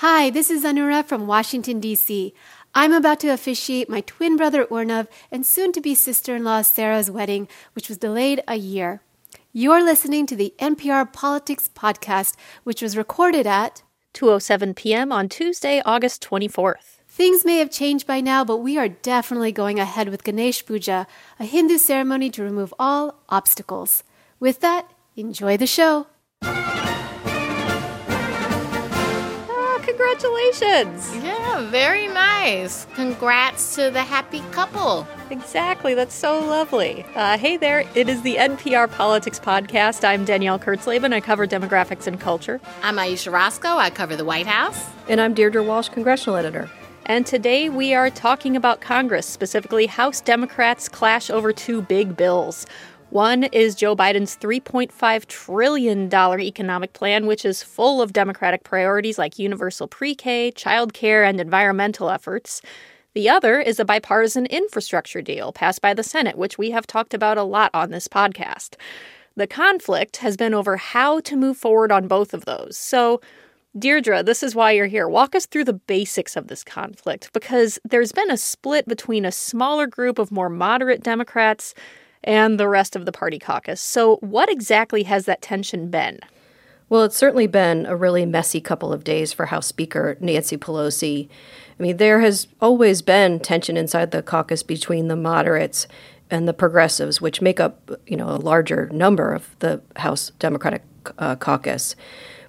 Hi, this is Anura from Washington, D.C. I'm about to officiate my twin brother Ornav and soon to be sister in law Sarah's wedding, which was delayed a year. You're listening to the NPR Politics Podcast, which was recorded at 2:07 p.m. on Tuesday, August 24th. Things may have changed by now, but we are definitely going ahead with Ganesh Puja, a Hindu ceremony to remove all obstacles. With that, enjoy the show. Congratulations! Yeah, very nice. Congrats to the happy couple. Exactly, that's so lovely. Uh, hey there, it is the NPR Politics Podcast. I'm Danielle Kurtzleben. I cover demographics and culture. I'm Ayesha Rascoe. I cover the White House. And I'm Deirdre Walsh, congressional editor. And today we are talking about Congress, specifically House Democrats clash over two big bills. One is Joe Biden's $3.5 trillion economic plan, which is full of Democratic priorities like universal pre K, child care, and environmental efforts. The other is a bipartisan infrastructure deal passed by the Senate, which we have talked about a lot on this podcast. The conflict has been over how to move forward on both of those. So, Deirdre, this is why you're here. Walk us through the basics of this conflict because there's been a split between a smaller group of more moderate Democrats and the rest of the party caucus. So, what exactly has that tension been? Well, it's certainly been a really messy couple of days for House Speaker Nancy Pelosi. I mean, there has always been tension inside the caucus between the moderates and the progressives, which make up, you know, a larger number of the House Democratic uh, caucus.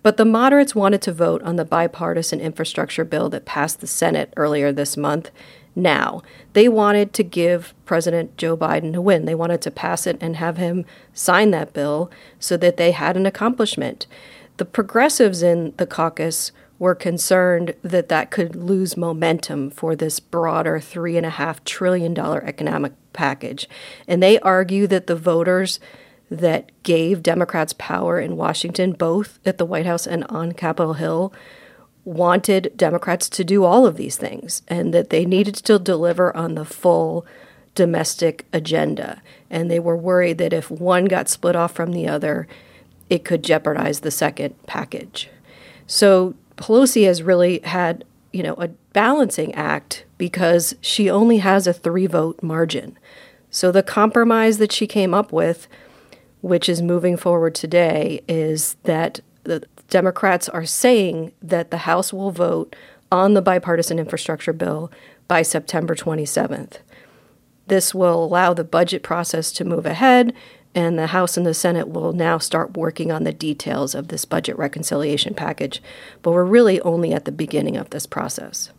But the moderates wanted to vote on the bipartisan infrastructure bill that passed the Senate earlier this month now. They wanted to give President Joe Biden a win. They wanted to pass it and have him sign that bill so that they had an accomplishment. The progressives in the caucus were concerned that that could lose momentum for this broader $3.5 trillion economic package. And they argue that the voters that gave Democrats power in Washington, both at the White House and on Capitol Hill, wanted Democrats to do all of these things and that they needed to deliver on the full domestic agenda. And they were worried that if one got split off from the other, it could jeopardize the second package. So Pelosi has really had, you know, a balancing act because she only has a three vote margin. So the compromise that she came up with, which is moving forward today, is that the Democrats are saying that the House will vote on the bipartisan infrastructure bill by September 27th. This will allow the budget process to move ahead, and the House and the Senate will now start working on the details of this budget reconciliation package. But we're really only at the beginning of this process.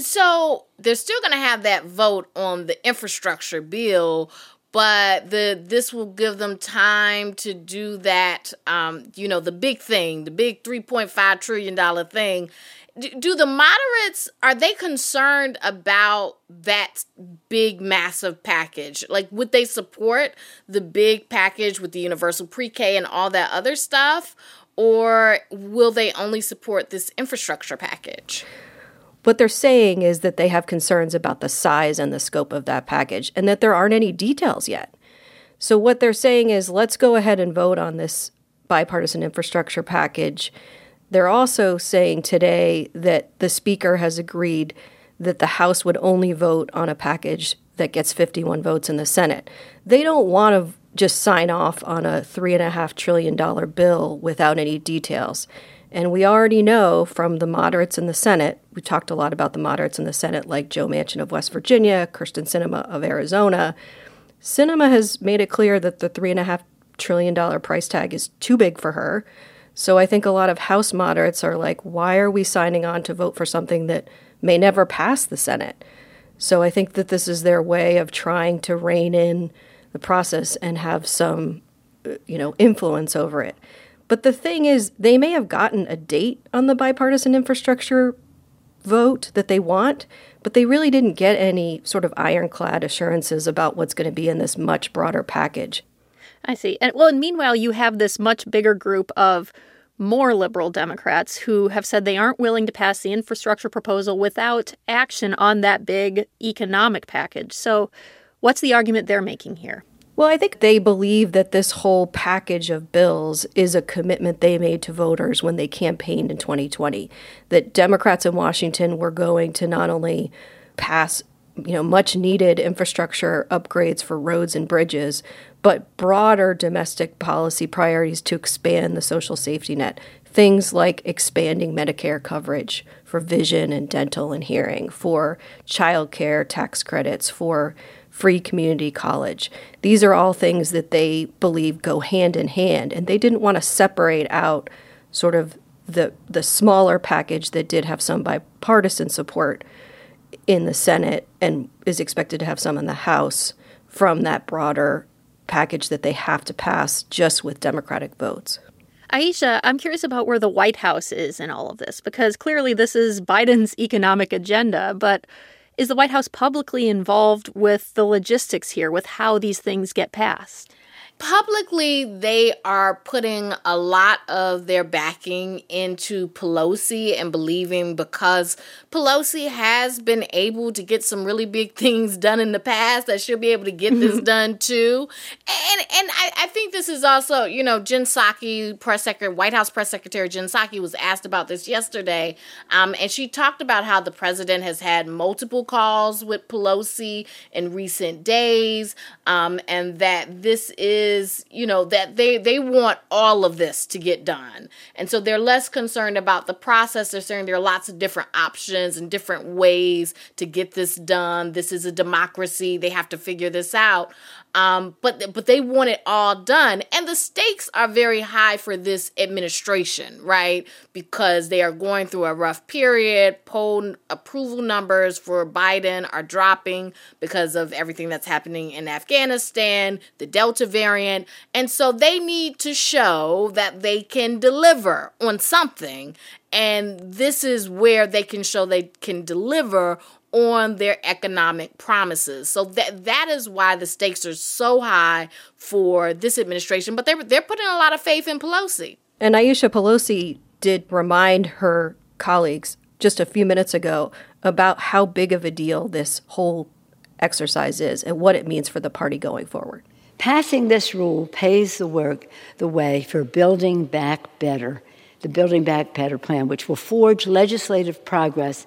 So they're still going to have that vote on the infrastructure bill, but the this will give them time to do that um, you know the big thing the big 3.5 trillion dollar thing. Do the moderates are they concerned about that big massive package? Like would they support the big package with the universal pre-k and all that other stuff? Or will they only support this infrastructure package what they're saying is that they have concerns about the size and the scope of that package and that there aren't any details yet. So, what they're saying is let's go ahead and vote on this bipartisan infrastructure package. They're also saying today that the Speaker has agreed that the House would only vote on a package that gets 51 votes in the Senate. They don't want to just sign off on a $3.5 trillion bill without any details. And we already know from the moderates in the Senate, we talked a lot about the moderates in the Senate, like Joe Manchin of West Virginia, Kyrsten Sinema of Arizona. Sinema has made it clear that the $3.5 trillion price tag is too big for her. So I think a lot of House moderates are like, why are we signing on to vote for something that may never pass the Senate? So I think that this is their way of trying to rein in the process and have some, uh, you know, influence over it. But the thing is, they may have gotten a date on the bipartisan infrastructure vote that they want, but they really didn't get any sort of ironclad assurances about what's going to be in this much broader package. I see. And well, and meanwhile, you have this much bigger group of more liberal Democrats who have said they aren't willing to pass the infrastructure proposal without action on that big economic package. So, what's the argument they're making here? Well, I think they believe that this whole package of bills is a commitment they made to voters when they campaigned in 2020. That Democrats in Washington were going to not only pass you know much needed infrastructure upgrades for roads and bridges but broader domestic policy priorities to expand the social safety net things like expanding medicare coverage for vision and dental and hearing for child care tax credits for free community college. These are all things that they believe go hand in hand, and they didn't want to separate out sort of the the smaller package that did have some bipartisan support in the Senate and is expected to have some in the House from that broader package that they have to pass just with Democratic votes. Ayesha, I'm curious about where the White House is in all of this because clearly this is Biden's economic agenda, but is the White House publicly involved with the logistics here, with how these things get passed? Publicly they are putting a lot of their backing into Pelosi and believing because Pelosi has been able to get some really big things done in the past that she'll be able to get this done too. And and I, I think this is also, you know, Jen Psaki, press secretary, White House press secretary Jen Psaki was asked about this yesterday. Um, and she talked about how the president has had multiple calls with Pelosi in recent days. Um, and that this is is, you know, that they they want all of this to get done. And so they're less concerned about the process. They're saying there are lots of different options and different ways to get this done. This is a democracy. They have to figure this out. Um, but but they want it all done, and the stakes are very high for this administration, right? Because they are going through a rough period. Poll approval numbers for Biden are dropping because of everything that's happening in Afghanistan, the Delta variant, and so they need to show that they can deliver on something. And this is where they can show they can deliver on their economic promises. So that that is why the stakes are so high for this administration. But they're they're putting a lot of faith in Pelosi. And Ayesha Pelosi did remind her colleagues just a few minutes ago about how big of a deal this whole exercise is and what it means for the party going forward. Passing this rule pays the work the way for building back better, the Building Back Better plan, which will forge legislative progress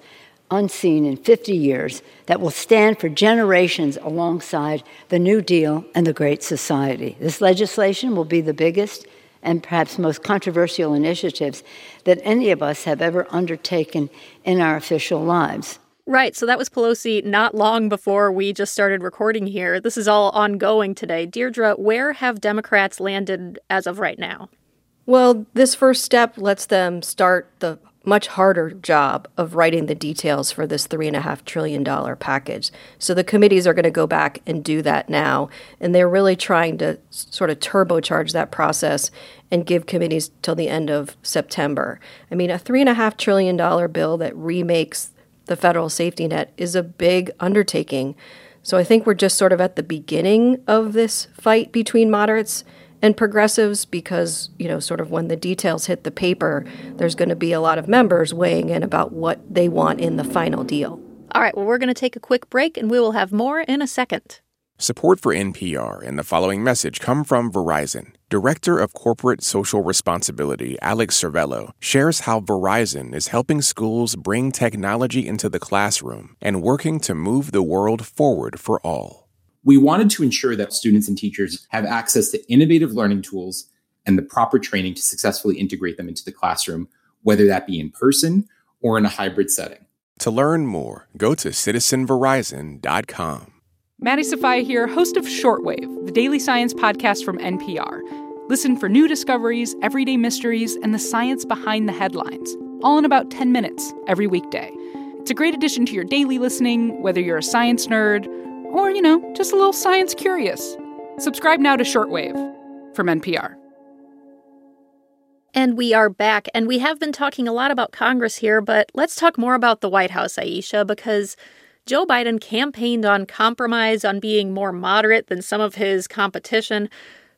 unseen in 50 years that will stand for generations alongside the New Deal and the Great Society. This legislation will be the biggest and perhaps most controversial initiatives that any of us have ever undertaken in our official lives. Right. So that was Pelosi not long before we just started recording here. This is all ongoing today. Deirdre, where have Democrats landed as of right now? Well, this first step lets them start the much harder job of writing the details for this $3.5 trillion package. So the committees are going to go back and do that now. And they're really trying to sort of turbocharge that process and give committees till the end of September. I mean, a $3.5 trillion bill that remakes the federal safety net is a big undertaking. So I think we're just sort of at the beginning of this fight between moderates and progressives because, you know, sort of when the details hit the paper, there's going to be a lot of members weighing in about what they want in the final deal. All right, well, we're going to take a quick break and we will have more in a second. Support for NPR and the following message come from Verizon. Director of Corporate Social Responsibility Alex Cervello shares how Verizon is helping schools bring technology into the classroom and working to move the world forward for all we wanted to ensure that students and teachers have access to innovative learning tools and the proper training to successfully integrate them into the classroom, whether that be in person or in a hybrid setting. To learn more, go to citizenverizon.com. Maddie Sofia here, host of Shortwave, the daily science podcast from NPR. Listen for new discoveries, everyday mysteries, and the science behind the headlines, all in about 10 minutes every weekday. It's a great addition to your daily listening, whether you're a science nerd or, you know, just a little science curious. Subscribe now to Shortwave from NPR. And we are back, and we have been talking a lot about Congress here, but let's talk more about the White House, Ayesha, because Joe Biden campaigned on compromise, on being more moderate than some of his competition.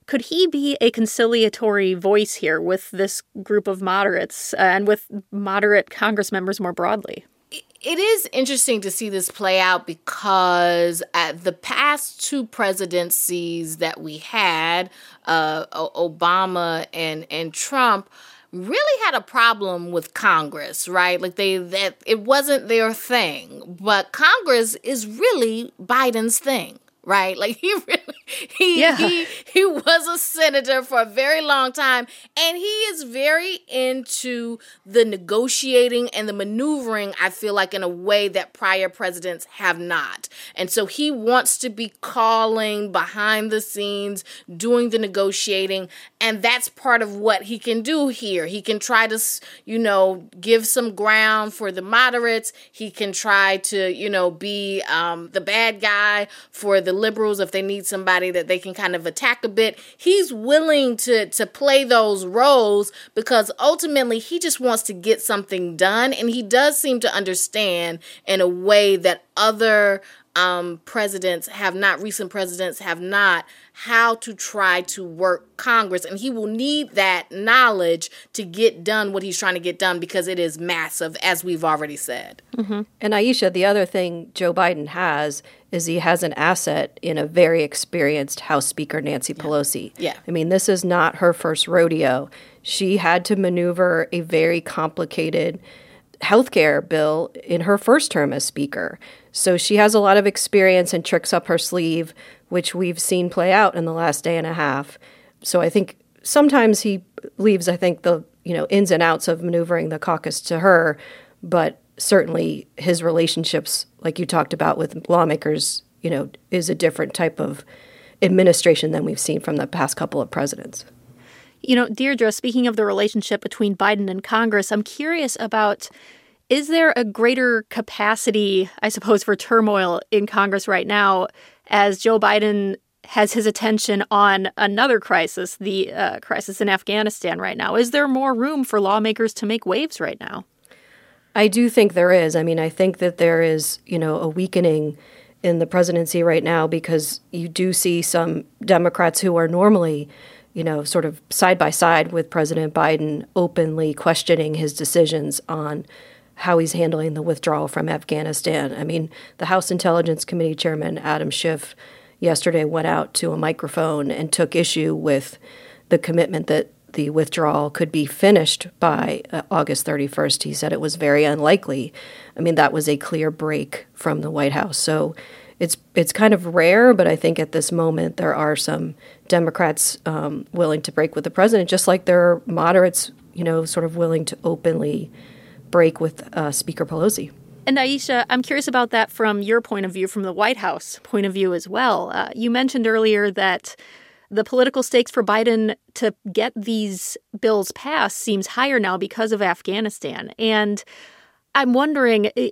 Could he be a conciliatory voice here with this group of moderates uh, and with moderate Congress members more broadly? It is interesting to see this play out because at the past two presidencies that we had, uh, Obama and and Trump, really had a problem with Congress, right? Like they that it wasn't their thing, but Congress is really Biden's thing right? Like he really he yeah. he he was a senator for a very long time and he is very into the negotiating and the maneuvering I feel like in a way that prior presidents have not. And so he wants to be calling behind the scenes, doing the negotiating and that's part of what he can do here. He can try to you know give some ground for the moderates. He can try to, you know, be um, the bad guy for the liberals if they need somebody that they can kind of attack a bit. He's willing to to play those roles because ultimately he just wants to get something done and he does seem to understand in a way that other um, presidents have not, recent presidents have not, how to try to work Congress. And he will need that knowledge to get done what he's trying to get done because it is massive, as we've already said. Mm-hmm. And Ayesha, the other thing Joe Biden has is he has an asset in a very experienced House Speaker, Nancy Pelosi. Yeah. I mean, this is not her first rodeo. She had to maneuver a very complicated healthcare bill in her first term as Speaker. So she has a lot of experience and tricks up her sleeve, which we've seen play out in the last day and a half. So I think sometimes he leaves, I think, the you know ins and outs of maneuvering the caucus to her, but certainly his relationships, like you talked about with lawmakers, you know, is a different type of administration than we've seen from the past couple of presidents. You know, Deirdre, speaking of the relationship between Biden and Congress, I'm curious about is there a greater capacity, I suppose, for turmoil in Congress right now as Joe Biden has his attention on another crisis, the uh, crisis in Afghanistan right now? Is there more room for lawmakers to make waves right now? I do think there is. I mean, I think that there is, you know, a weakening in the presidency right now because you do see some Democrats who are normally, you know, sort of side by side with President Biden openly questioning his decisions on how he's handling the withdrawal from Afghanistan. I mean, the House Intelligence Committee Chairman Adam Schiff yesterday went out to a microphone and took issue with the commitment that the withdrawal could be finished by uh, August 31st. He said it was very unlikely. I mean, that was a clear break from the White House. So it's it's kind of rare, but I think at this moment there are some Democrats um, willing to break with the president, just like there are moderates, you know, sort of willing to openly break with uh, Speaker Pelosi. And Ayesha, I'm curious about that from your point of view, from the White House point of view as well. Uh, you mentioned earlier that the political stakes for Biden to get these bills passed seems higher now because of Afghanistan. And I'm wondering eh,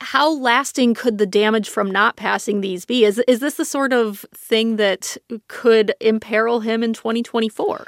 how lasting could the damage from not passing these be? Is is this the sort of thing that could imperil him in 2024?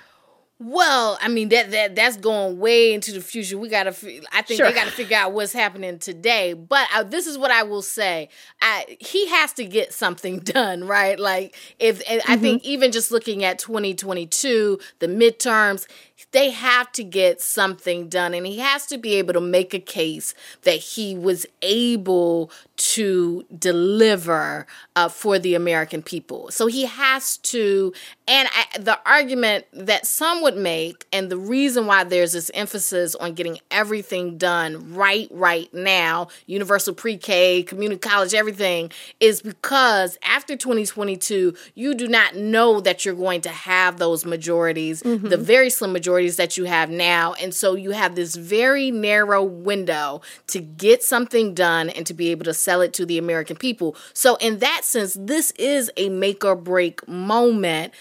Well, I mean that that that's going way into the future. We gotta, I think sure. they got to figure out what's happening today. But uh, this is what I will say: I, he has to get something done, right? Like if mm-hmm. I think even just looking at 2022, the midterms, they have to get something done and he has to be able to make a case that he was able to deliver uh, for the American people. So he has to, and I, the argument that some would make, and the reason why there's this emphasis on getting everything done right, right now, universal pre K, community college, everything, is because after 2022, you do not know that you're going to have those majorities, mm-hmm. the very slim majority that you have now. And so you have this very narrow window to get something done and to be able to sell it to the American people. So, in that sense, this is a make or break moment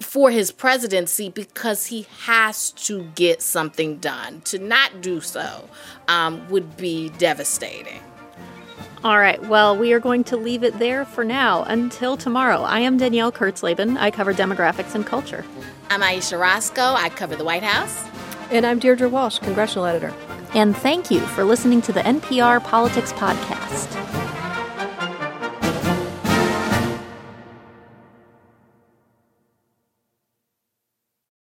for his presidency because he has to get something done. To not do so um, would be devastating. All right, well, we are going to leave it there for now. Until tomorrow, I am Danielle Kurtzleben. I cover demographics and culture. I'm Ayesha Rascoe. I cover the White House. And I'm Deirdre Walsh, congressional editor. And thank you for listening to the NPR Politics Podcast.